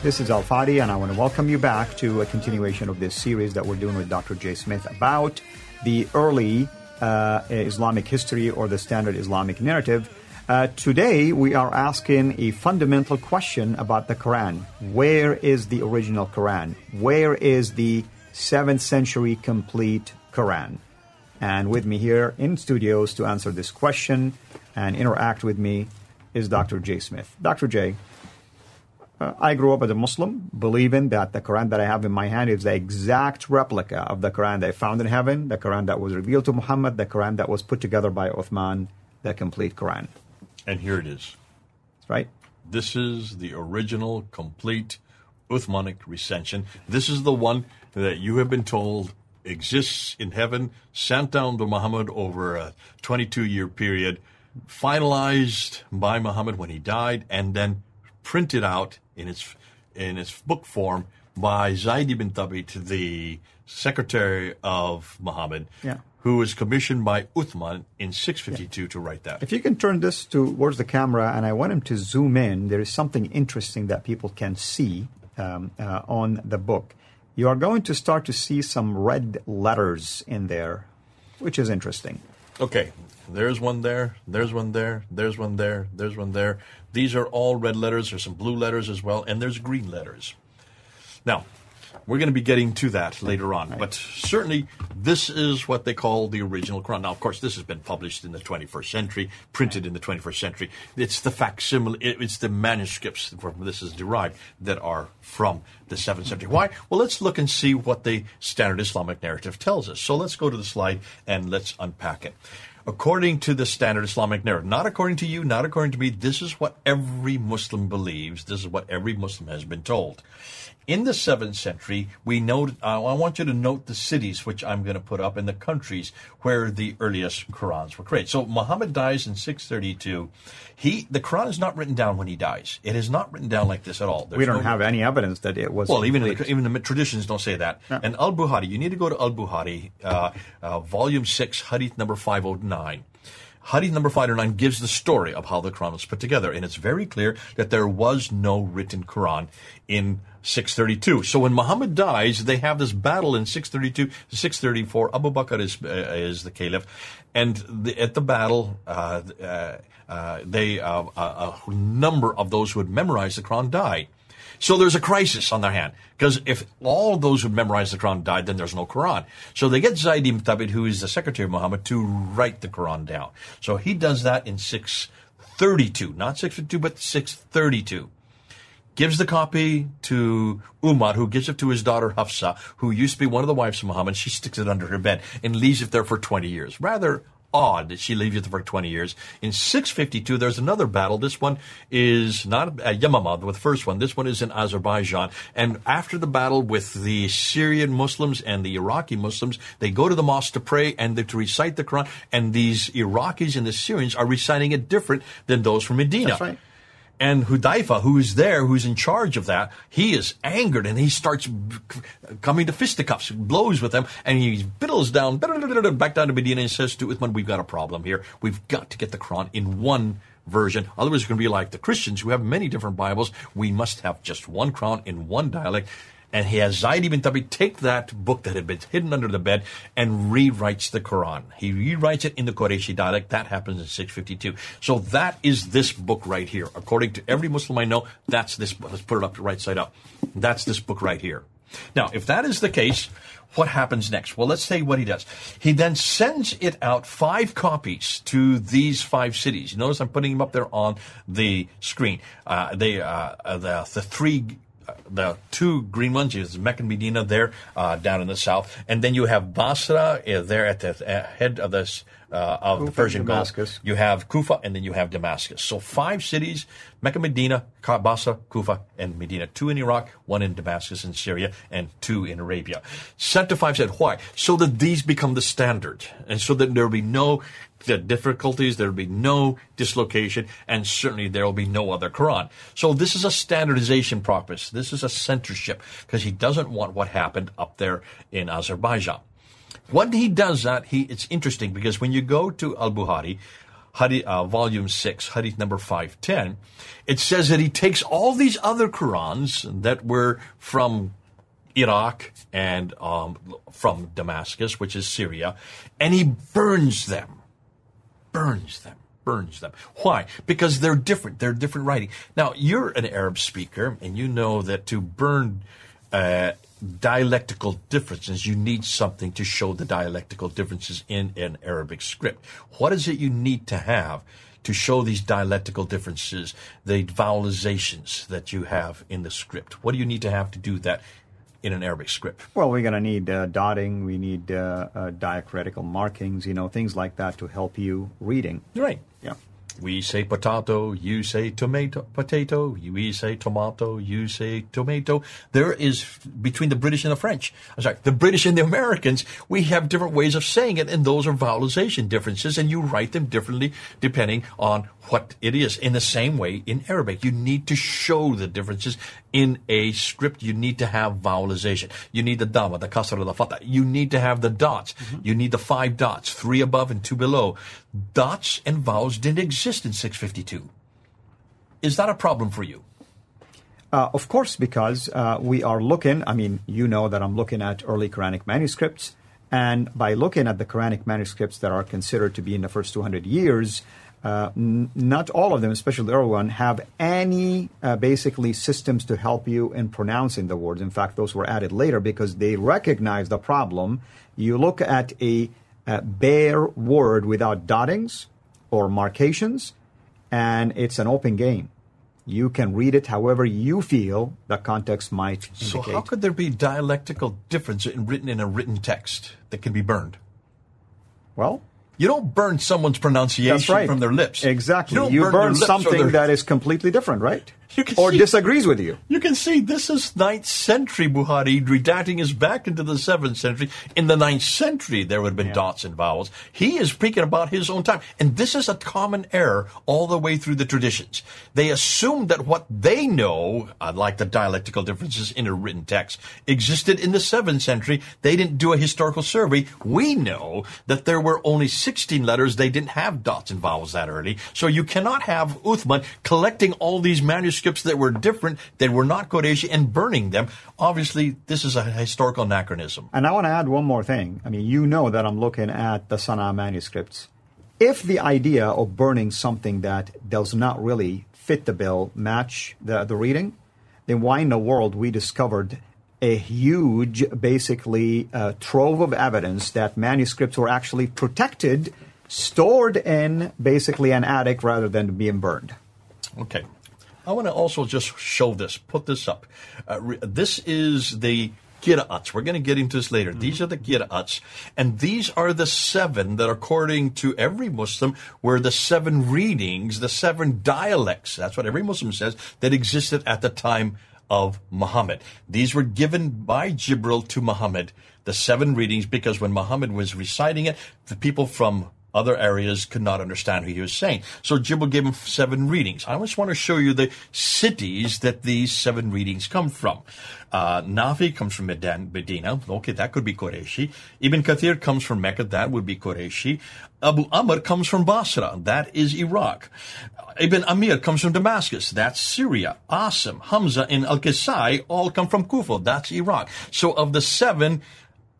This is Al Fadi, and I want to welcome you back to a continuation of this series that we're doing with Dr. Jay Smith about the early uh, Islamic history or the standard Islamic narrative. Uh, today, we are asking a fundamental question about the Quran. Where is the original Quran? Where is the 7th century complete Quran? And with me here in studios to answer this question and interact with me is Dr. Jay Smith. Dr. Jay, uh, I grew up as a Muslim, believing that the Quran that I have in my hand is the exact replica of the Quran that I found in heaven, the Quran that was revealed to Muhammad, the Quran that was put together by Uthman, the complete Quran. And here it is. Right? This is the original, complete Uthmanic recension. This is the one that you have been told exists in heaven, sent down to Muhammad over a 22 year period, finalized by Muhammad when he died, and then printed out in its in its book form by Zaid ibn Thabit, the secretary of Muhammad, Yeah. who was commissioned by Uthman in 652 to write that. If you can turn this towards the camera, and I want him to zoom in, there is something interesting that people can see um, uh, on the book. You are going to start to see some red letters in there, which is interesting. Okay, there's one there, there's one there, there's one there, there's one there. These are all red letters. There's some blue letters as well, and there's green letters. Now, we're going to be getting to that later on, but certainly this is what they call the original Quran. Now, of course, this has been published in the 21st century, printed in the 21st century. It's the facsimile, it's the manuscripts from this is derived that are from the 7th century. Why? Well, let's look and see what the standard Islamic narrative tells us. So let's go to the slide and let's unpack it. According to the standard Islamic narrative, not according to you, not according to me, this is what every Muslim believes. This is what every Muslim has been told. In the seventh century, we note. Uh, I want you to note the cities which I'm going to put up in the countries where the earliest Qurans were created. So Muhammad dies in 632. He the Quran is not written down when he dies. It is not written down like this at all. There's we don't no- have any evidence that it was. well, even the, even the traditions don't say that. And Al Bukhari, you need to go to Al Bukhari, uh, uh, volume six, hadith number five hundred nine. Hadith number 509 gives the story of how the Quran was put together, and it's very clear that there was no written Quran in 632. So when Muhammad dies, they have this battle in 632 to 634. Abu Bakr is, uh, is the caliph, and the, at the battle, uh, uh, uh, they uh, a, a number of those who had memorized the Quran die. So there's a crisis on their hand. Because if all those who memorized the Quran died, then there's no Quran. So they get Zaid ibn Thabit, who is the secretary of Muhammad, to write the Quran down. So he does that in 632. Not 652, but 632. Gives the copy to Umar, who gives it to his daughter Hafsa, who used to be one of the wives of Muhammad. She sticks it under her bed and leaves it there for 20 years. Rather odd that she leaves there for 20 years. In 652, there's another battle. This one is not at Yamama, the first one. This one is in Azerbaijan. And after the battle with the Syrian Muslims and the Iraqi Muslims, they go to the mosque to pray and to recite the Quran. And these Iraqis and the Syrians are reciting it different than those from Medina. That's right. And Hudaifa, who is there, who's in charge of that, he is angered and he starts coming to fisticuffs, blows with them, and he biddles down, back down to Medina and says to Uthman, we've got a problem here. We've got to get the Quran in one version. Otherwise, it's going to be like the Christians who have many different Bibles. We must have just one Quran in one dialect. And he has Zaid ibn Thabit take that book that had been hidden under the bed and rewrites the Quran. He rewrites it in the Qurayshi dialect. That happens in 652. So that is this book right here. According to every Muslim I know, that's this book. Let's put it up right side up. That's this book right here. Now, if that is the case, what happens next? Well, let's say what he does. He then sends it out five copies to these five cities. Notice I'm putting them up there on the screen. Uh, they, uh, the, the three the two green ones. Is Mecca and Medina there uh, down in the south, and then you have Basra uh, there at the uh, head of this uh, of Kufa, the Persian Damascus. Gulf. You have Kufa, and then you have Damascus. So five cities: Mecca, Medina, Basra, Kufa, and Medina. Two in Iraq, one in Damascus in Syria, and two in Arabia. Sent to five said why? So that these become the standard, and so that there will be no the difficulties, there will be no dislocation, and certainly there will be no other Quran. So this is a standardization purpose. This is a censorship because he doesn't want what happened up there in Azerbaijan. When he does that, he it's interesting because when you go to Al Bukhari, Hadith, uh, volume six, Hadith number five ten, it says that he takes all these other Qurans that were from Iraq and um, from Damascus, which is Syria, and he burns them. Burns them. Burns them. Why? Because they're different. They're different writing. Now you're an arab speaker and you know that to burn uh, dialectical differences you need something to show the dialectical differences in an arabic script what is it you need to have to show these dialectical differences the vowelizations that you have in the script what do you need to have to do that in an arabic script Well, we're going to need uh, dotting. We need uh, uh, diacritical markings, you know, things like that to help you reading. right Yeah. We say potato, you say tomato, potato, we say tomato, you say tomato. There is, between the British and the French, I'm sorry, the British and the Americans, we have different ways of saying it, and those are vowelization differences, and you write them differently depending on what it is. In the same way, in Arabic, you need to show the differences in a script. You need to have vowelization. You need the dama, the kasra, the fatha. You need to have the dots. Mm-hmm. You need the five dots, three above and two below. Dots and vowels didn't exist in 652. Is that a problem for you? Uh, of course, because uh, we are looking, I mean, you know that I'm looking at early Quranic manuscripts. And by looking at the Quranic manuscripts that are considered to be in the first 200 years, uh, n- not all of them, especially the early one, have any uh, basically systems to help you in pronouncing the words. In fact, those were added later because they recognize the problem. You look at a, uh bare word without dottings or markations, and it's an open game. You can read it however you feel the context might So how could there be dialectical difference in written in a written text that can be burned? well, You don't burn someone's pronunciation right. from their lips. Exactly. You, You, burn, burn, their lips or something their- that is completely different, right? You can or see- disagrees with you. You can see this is 9th century Bukhari redacting us back into the 7th century. In the 9th century, there would have been dots and vowels. He is speaking about his own time. And this is a common error all the way through the traditions. They assume that what they know, uh, like the dialectical differences in a written text, existed in the 7th century. They didn't do a historical survey. We know that there were only 16 letters. They didn't have dots and vowels that early. So you cannot have Uthman collecting all these manuscripts that were different, that were not Qurayshi, and burning them. Obviously, this is a historical anachronism. And I want to add one more thing. I mean, you know that I'm looking at the Sana'a manuscripts. If the idea of burning something that does not really fit the bill match the, the reading, then why in the world we discovered a huge, basically, uh, trove of evidence that manuscripts were actually protected, stored in basically an attic rather than being burned? Okay. I want to also just show this, put this up. Uh, re- this is the Qira'ats. We're going to get into this later. These are the Qira'ats. And these are the seven that, according to every Muslim, were the seven readings, the seven dialects. That's what every Muslim says that existed at the time of Muhammad. These were given by Jibril to Muhammad, the seven readings, because when Muhammad was reciting it, the people from Other areas could not understand what he was saying. So Jibril gave him seven readings. I just want to show you the cities that these seven readings come from. Uh, Nafi comes from Medina. Okay, that could be Qureshi. Ibn Kathir comes from Mecca. That would be Qureshi. Abu Amr comes from Basra. That is Iraq. Ibn Amir comes from Damascus. That's Syria. Asim, Hamza, and Al-Kisai all come from Kufa. That's Iraq. So of the seven,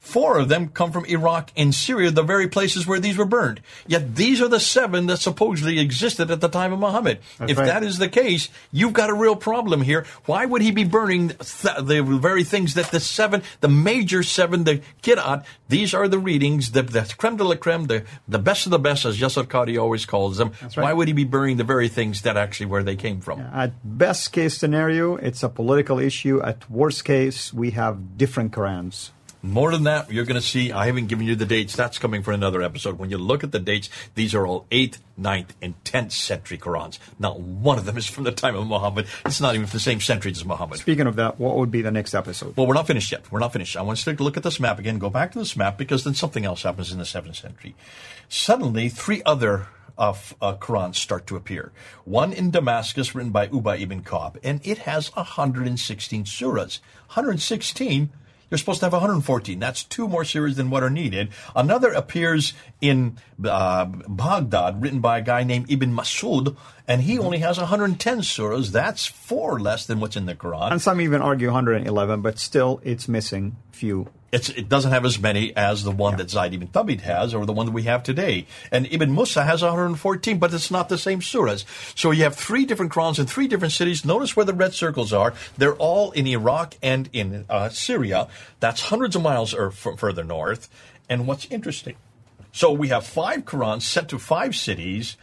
Four of them come from Iraq and Syria, the very places where these were burned. Yet these are the seven that supposedly existed at the time of Muhammad. That's if right. that is the case, you've got a real problem here. Why would he be burning th- the very things that the seven, the major seven, the Qira'at, these are the readings, the, the creme de la creme, the, the best of the best, as Yasir Qadhi always calls them. right. Why would he be burning the very things that actually where they came from? At best case scenario, it's a political issue. At worst case, we have different Qurans. More than that, you're going to see, I haven't given you the dates. That's coming for another episode. When you look at the dates, these are all 8th, 9th, and 10th century Qurans. Not one of them is from the time of Muhammad. It's not even from the same century as Muhammad. Speaking of that, what would be the next episode? Well, we're not finished yet. We're not finished. I want to look at this map again, go back to this map, because then something else happens in the 7th century. Suddenly, three other of uh, Qurans start to appear. One in Damascus, written by Ubay ibn Ka'b, and it has 116 surahs. 116? You're supposed to have 114. That's two more surahs than what are needed. Another appears in uh, Baghdad, written by a guy named Ibn Masud, and he only has 110 surahs. That's four less than what's in the Quran. And some even argue 111, but still it's missing few. It's, it doesn't have as many as the one that Zaid ibn Thabit has or the one that we have today. And Ibn Musa has 114, but it's not the same surahs. So you have three different Qurans in three different cities. Notice where the red circles are. They're all in Iraq and in uh, Syria. That's hundreds of miles or f- further north. And what's interesting, so we have five Qurans sent to five cities.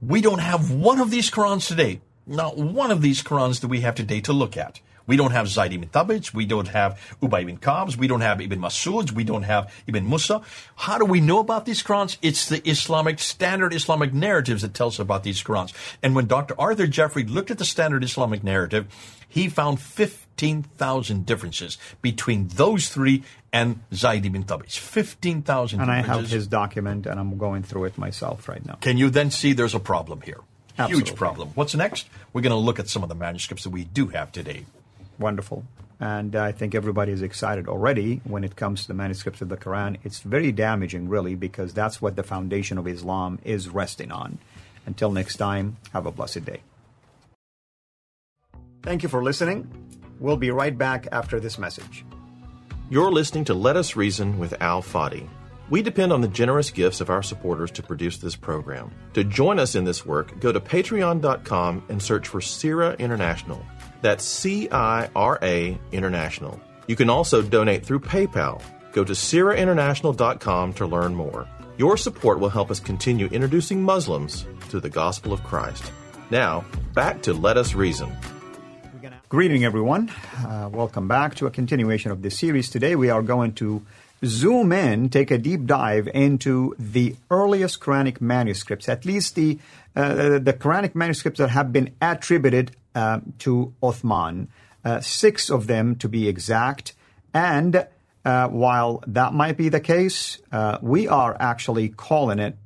We don't have one of these Qurans today. Not one of these Qurans that we have today to look at. We don't have Zaid ibn Thabit. We don't have Ubay ibn Ka'b's. We don't have Ibn Masud. We don't have Ibn Musa. How do we know about these Qurans? It's the Islamic, standard Islamic narratives that tells us about these Qurans. And when Dr. Arthur Jeffery looked at the standard Islamic narrative, he found 15,000 differences between those three and Zaid ibn Thabit's. 15,000 And I have his document, and I'm going through it myself right now. Can you then see there's a problem here? Absolutely. Huge problem. What's next? We're going to look at some of the manuscripts that we do have today. Wonderful. And I think everybody is excited already when it comes to the manuscripts of the Quran. It's very damaging, really, because that's what the foundation of Islam is resting on. Until next time, have a blessed day. Thank you for listening. We'll be right back after this message. You're listening to Let Us Reason with Al Fadi. We depend on the generous gifts of our supporters to produce this program. To join us in this work, go to patreon.com and search for CIRA International. That's C I R A International. You can also donate through PayPal. Go to CIRAInternational.com to learn more. Your support will help us continue introducing Muslims to the gospel of Christ. Now, back to Let Us Reason. Greeting, everyone. Uh, welcome back to a continuation of this series. Today, we are going to zoom in, take a deep dive into the earliest Quranic manuscripts, at least the uh, the Quranic manuscripts that have been attributed to Uthman. Uh, six of them, to be exact. And uh, while that might be the case, uh, we are actually calling it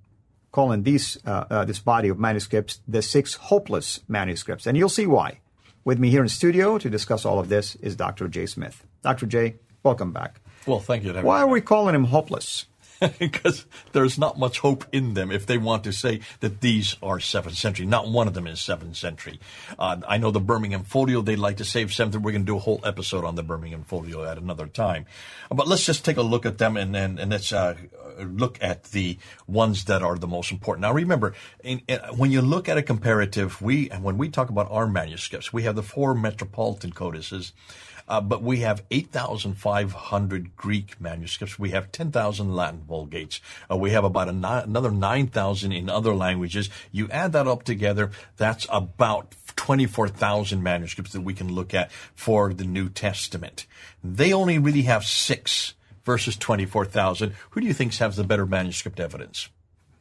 calling these uh, uh, this body of manuscripts the six hopeless manuscripts, and you'll see why. With me here in studio to discuss all of this is Dr. Jay Smith. Dr. Jay, welcome back. Well, thank you. Why are we calling him hopeless? because there's not much hope in them if they want to say that these are 7th century. Not one of them is 7th century. Uh, I know the Birmingham Folio, they'd like to save 7th. We're going to do a whole episode on the Birmingham Folio at another time. But let's just take a look at them and, and, and let's uh, look at the ones that are the most important. Now, remember, in, in, when you look at a comparative, we and when we talk about our manuscripts, we have the four metropolitan codices. Uh, but we have 8,500 Greek manuscripts. We have 10,000 Latin Vulgates. Uh, we have about ni- another 9,000 in other languages. You add that up together, that's about 24,000 manuscripts that we can look at for the New Testament. They only really have six versus 24,000. Who do you think has the better manuscript evidence?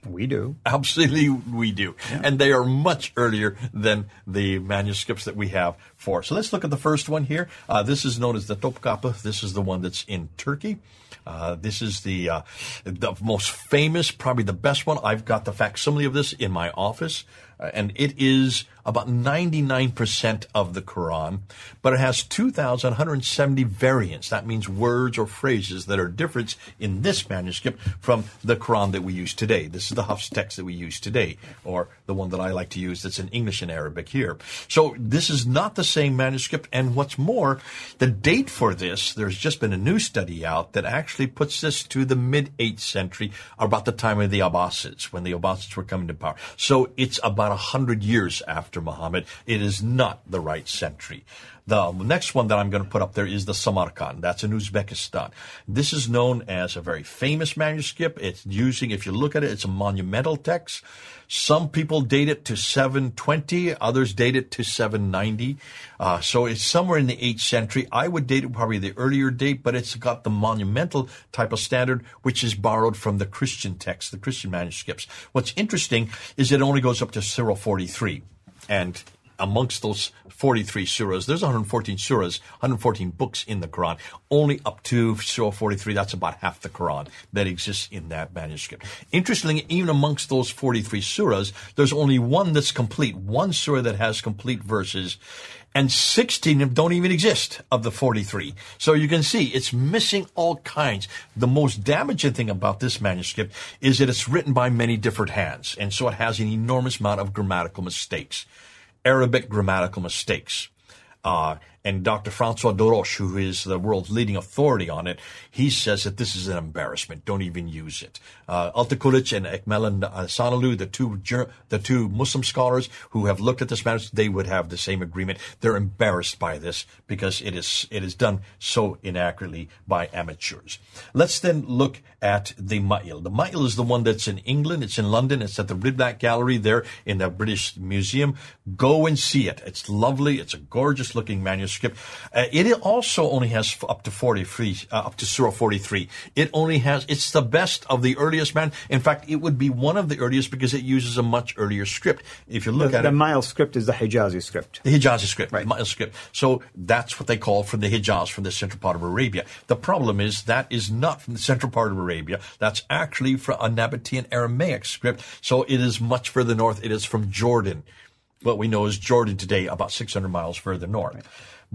We do. Absolutely, we do. And they are much earlier than the manuscripts that we have for. So let's look at the first one here. Uh, this is known as the Topkapi. This is the one that's in Turkey. Uh, this is the uh, the most famous, probably the best one. I've got the facsimile of this in my office, uh, and it is about 99% of the Quran, but it has 2,170 variants. That means words or phrases that are different in this manuscript from the Quran that we use today. This is the Hafs text that we use today, or the one that I like to use that's in English and Arabic here. So this is not the same manuscript, and what's more, the date for this, there's just been a new study out that actually puts this to the mid 8th century, about the time of the Abbasids, when the Abbasids were coming to power. So it's about 100 years after Muhammad. It is not the right century. The next one that I'm going to put up there is the Samarkand. That's in Uzbekistan. This is known as a very famous manuscript. It's using, if you look at it, it's a monumental text. Some people date it to 720, others date it to 790. Uh, so it's somewhere in the 8th century. I would date it probably the earlier date, but it's got the monumental type of standard, which is borrowed from the Christian text, the Christian manuscripts. What's interesting is it only goes up to Surah 43. And amongst those 43 surahs, there's 114 surahs, 114 books in the Quran. Only up to Surah 43, that's about half the Quran that exists in that manuscript. Interestingly, even amongst those 43 surahs, there's only one that's complete, one surah that has complete verses. And 16 of don't even exist of the 43. So you can see it's missing all kinds. The most damaging thing about this manuscript is that it's written by many different hands. And so it has an enormous amount of grammatical mistakes. Arabic grammatical mistakes. Uh, and Dr. Francois Déroche, who is the world's leading authority on it, he says that this is an embarrassment. Don't even use it. Uh, Altıkulaç and Ekmelen Sanalü, the two the two Muslim scholars who have looked at this matter, they would have the same agreement. They're embarrassed by this because it is it is done so inaccurately by amateurs. Let's then look at the Ma'il. The Ma'il is the one that's in England. It's in London. It's at the Ritblat Gallery there in the British Museum. Go and see it. It's lovely. It's a gorgeous looking manuscript manuscript. Uh, it also only has up to 43, uh, up to Surah 43. It only has, it's the best of the earliest man. In fact, it would be one of the earliest because it uses a much earlier script. If you look the, at the it. The Ma'il script is the Hijazi script. The Hijazi script, right. Ma'il script. So that's what they call from the Hijaz, from the central part of Arabia. The problem is that is not from the central part of Arabia. That's actually from a Nabatean Aramaic script. So it is much further north. It is from Jordan what we know as Jordan today, about 600 miles further north. Right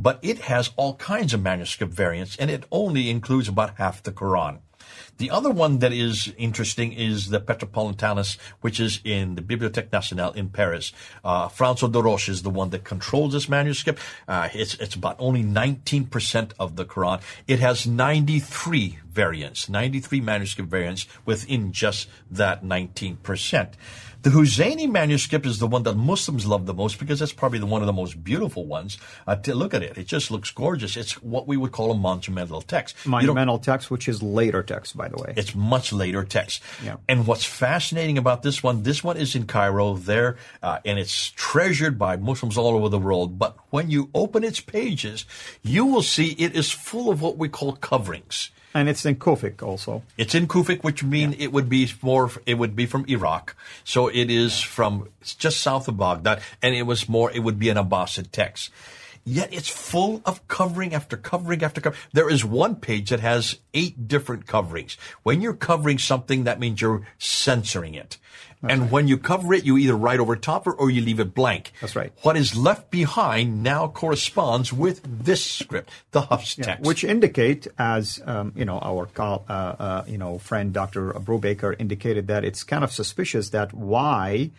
but it has all kinds of manuscript variants and it only includes about half the Quran. The other one that is interesting is the Petropolitanus, which is in the Bibliothèque Nationale in Paris. Uh, Francois Déroche is the one that controls this manuscript. Uh, it's, it's about only 19% of the Quran. It has 93 variants, 93 manuscript variants within just that 19%. The Huzayni manuscript is the one that Muslims love the most because it's probably the one of the most beautiful ones. Uh, to look at it, it just looks gorgeous. It's what we would call a monumental text. Monumental text, which is later text, by the way. It's much later text. Yeah. And what's fascinating about this one, this one is in Cairo there, uh, and it's treasured by Muslims all over the world. But when you open its pages, you will see it is full of what we call coverings. And it's in Kufic also. It's in Kufic, which mean yeah. it would be more. It would be from Iraq, so it is yeah. from it's just south of Baghdad, and it was more. It would be an Abbasid text. Yet it's full of covering after covering after covering. There is one page that has eight different coverings. When you're covering something, that means you're censoring it. That's and right. when you cover it, you either write over top it or you leave it blank. That's right. What is left behind now corresponds with this script, the Hafs yeah, which indicate, as um, you know, our uh, uh, you know friend Dr. Brubaker indicated that it's kind of suspicious that why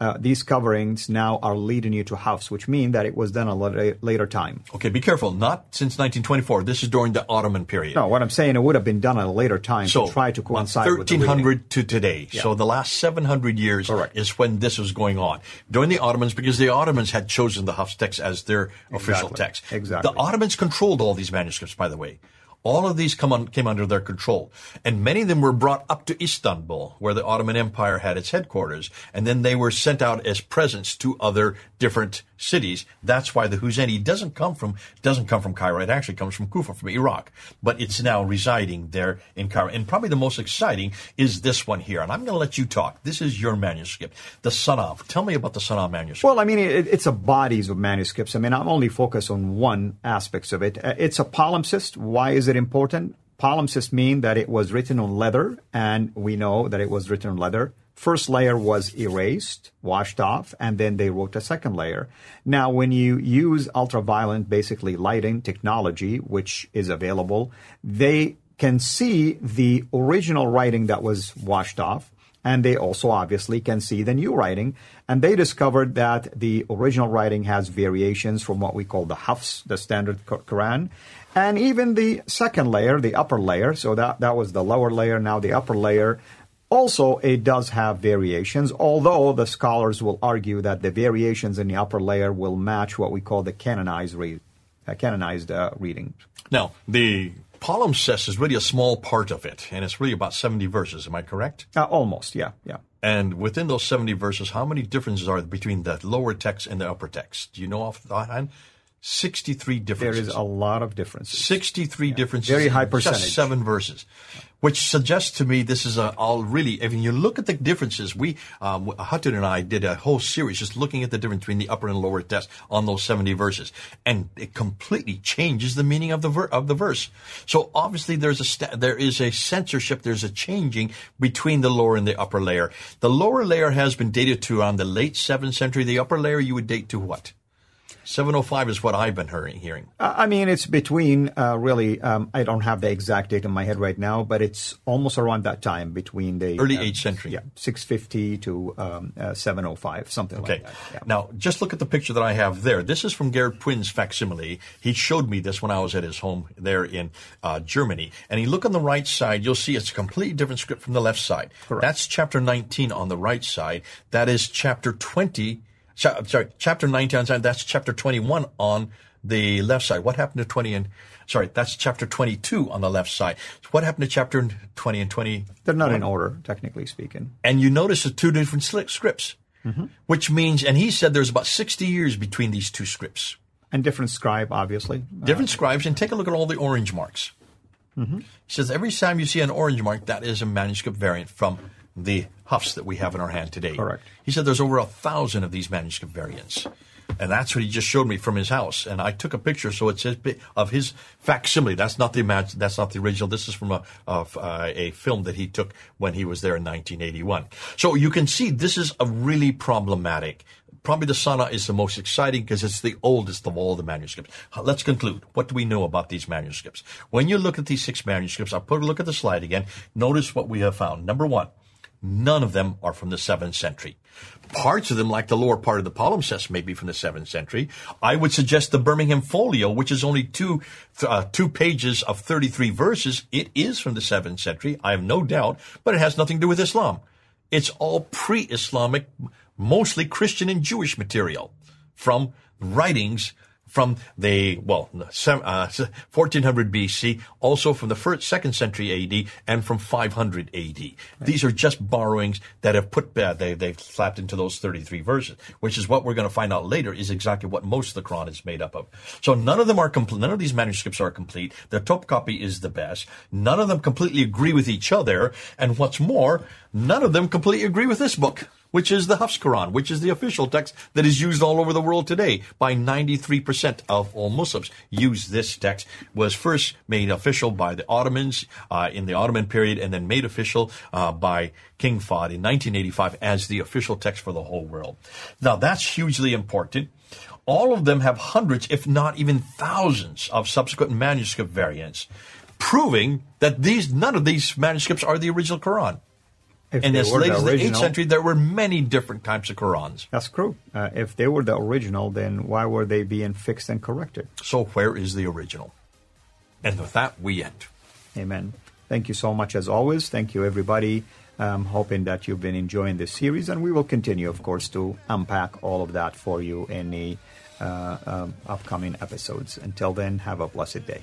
uh, these coverings now are leading you to Hafs, which mean that it was done a later, later time. Okay, be careful. Not since 1924. This is during the Ottoman period. No, what I'm saying, it would have been done at a later time so, to try to coincide 1300 to today. Yeah. So the last 700 years Correct. is when this was going on. During the Ottomans, because the Ottomans had chosen the Hafs text as their exactly. official text. Exactly. The Ottomans controlled all these manuscripts, by the way All of these on, came under their control. And many of them were brought up to Istanbul, where the Ottoman Empire had its headquarters. And then they were sent out as presents to other different cities. That's why the Huzeni doesn't come from, doesn't come from Cairo. It actually comes from Kufa, from Iraq. But it's now residing there in Cairo. And probably the most exciting is this one here. And I'm going to let you talk. This is your manuscript, the Sanaa. Tell me about the Sanaa manuscript. Well, I mean, it, it's a bodies of manuscripts. I mean, I'm only focused on one aspects of it. Uh, It's a palimpsest. Why is it important? Palimpsests mean that it was written on leather, and we know that it was written on leather. First layer was erased, washed off, and then they wrote a second layer. Now, when you use ultraviolet, basically lighting technology, which is available, they can see the original writing that was washed off, and they also obviously can see the new writing. And they discovered that the original writing has variations from what we call the Hafs, the standard Quran, and even the second layer, the upper layer. So that, that was the lower layer, now the upper layer. Also, it does have variations, although the scholars will argue that the variations in the upper layer will match what we call the canonized, read, uh, canonized uh, readings. Now, the palimpsest is really a small part of it, and it's really about 70 verses. Am I correct? Uh, almost, yeah, yeah. And within those 70 verses, how many differences are there between the lower text and the upper text? Do you know off the hand? 63 There differences. is a lot of differences. 63 differences. Very high percentage. Just seven verses. Which suggests to me this is a, all really, if you look at the differences, we, um, Hatun and I did a whole series just looking at the difference between the upper and lower text on those 70 verses. And it completely changes the meaning of the, ver- of the verse. So obviously there's a, sta- there is a censorship, there's a changing between the lower and the upper layer. The lower layer has been dated to around the late 7th century. The upper layer you would date to what? 705 is what I've been hearing. hearing. Uh, I mean, it's between uh, really. Um, I don't have the exact date in my head right now, but it's almost around that time between the Early uh, 8th century. Yeah, six fifty to um, uh, seven oh five, something Okay. like that. Yeah. Now, just look at the picture that I have there. This is from Gerard Puin's facsimile. He showed me this when I was at his home there in uh, Germany. And you look on the right side, you'll see it's a completely different script from the left side. Correct. That's chapter 19 on the right side. That is chapter 20. Cha- sorry, chapter 19 on side. That's chapter 21 on the left side. What happened to 20 and, sorry, that's chapter 22 on the left side. What happened to chapter 20 and 20? They're not in order, technically speaking. and you notice the two different sli- scripts, which means, and he said there's about 60 years between these two scripts. And different scribe, obviously. Uh, Different scribes, and take a look at all the orange marks. He says every time you see an orange mark, that is a manuscript variant from the Hafs that we have in our hand today. Correct. He said there's over a thousand of these manuscript variants. And that's what he just showed me from his house. And I took a picture, so it's his, pi- of his facsimile. That's not the That's not the original. This is from a of, uh, a film that he took when he was there in 1981. So you can see this is a really problematic. Probably the Sana is the most exciting because it's the oldest of all the manuscripts. Let's conclude. What do we know about these manuscripts? When you look at these six manuscripts, I'll put a look at the slide again. Notice what we have found. Number one, None of them are from the 7th century. Parts of them, like the lower part of the palimpsest, may be from the 7th century. I would suggest the Birmingham Folio, which is only two, uh, two pages of 33 verses. It is from the 7th century. I have no doubt, but it has nothing to do with Islam. It's all pre-Islamic, mostly Christian and Jewish material from writings from the well uh, 1400 BC, also from the first second century AD, and from 500 AD. These are just borrowings that have put uh, they they've slapped into those 33 verses, which is what we're going to find out later is exactly what most of the Quran is made up of. So none of them are complete. None of these manuscripts are complete. The Topkapi is the best. None of them completely agree with each other, and what's more, none of them completely agree with this book which is the Hafs Quran, which is the official text that is used all over the world today by 93% of all Muslims. Use this text was first made official by the Ottomans uh, in the Ottoman period, and then made official uh, by King Fahd in 1985 as the official text for the whole world. Now that's hugely important. All of them have hundreds, if not even thousands, of subsequent manuscript variants, proving that these none of these manuscripts are the original Quran. If And as late the as the 8th century, there were many different types of Qurans. That's true. Uh, if they were the original, then why were they being fixed and corrected? So where is the original? And with that, we end. Amen. Thank you so much as always. Thank you, everybody. Um, hoping that you've been enjoying this series, and we will continue, of course, to unpack all of that for you in the uh, um, upcoming episodes. Until then, have a blessed day.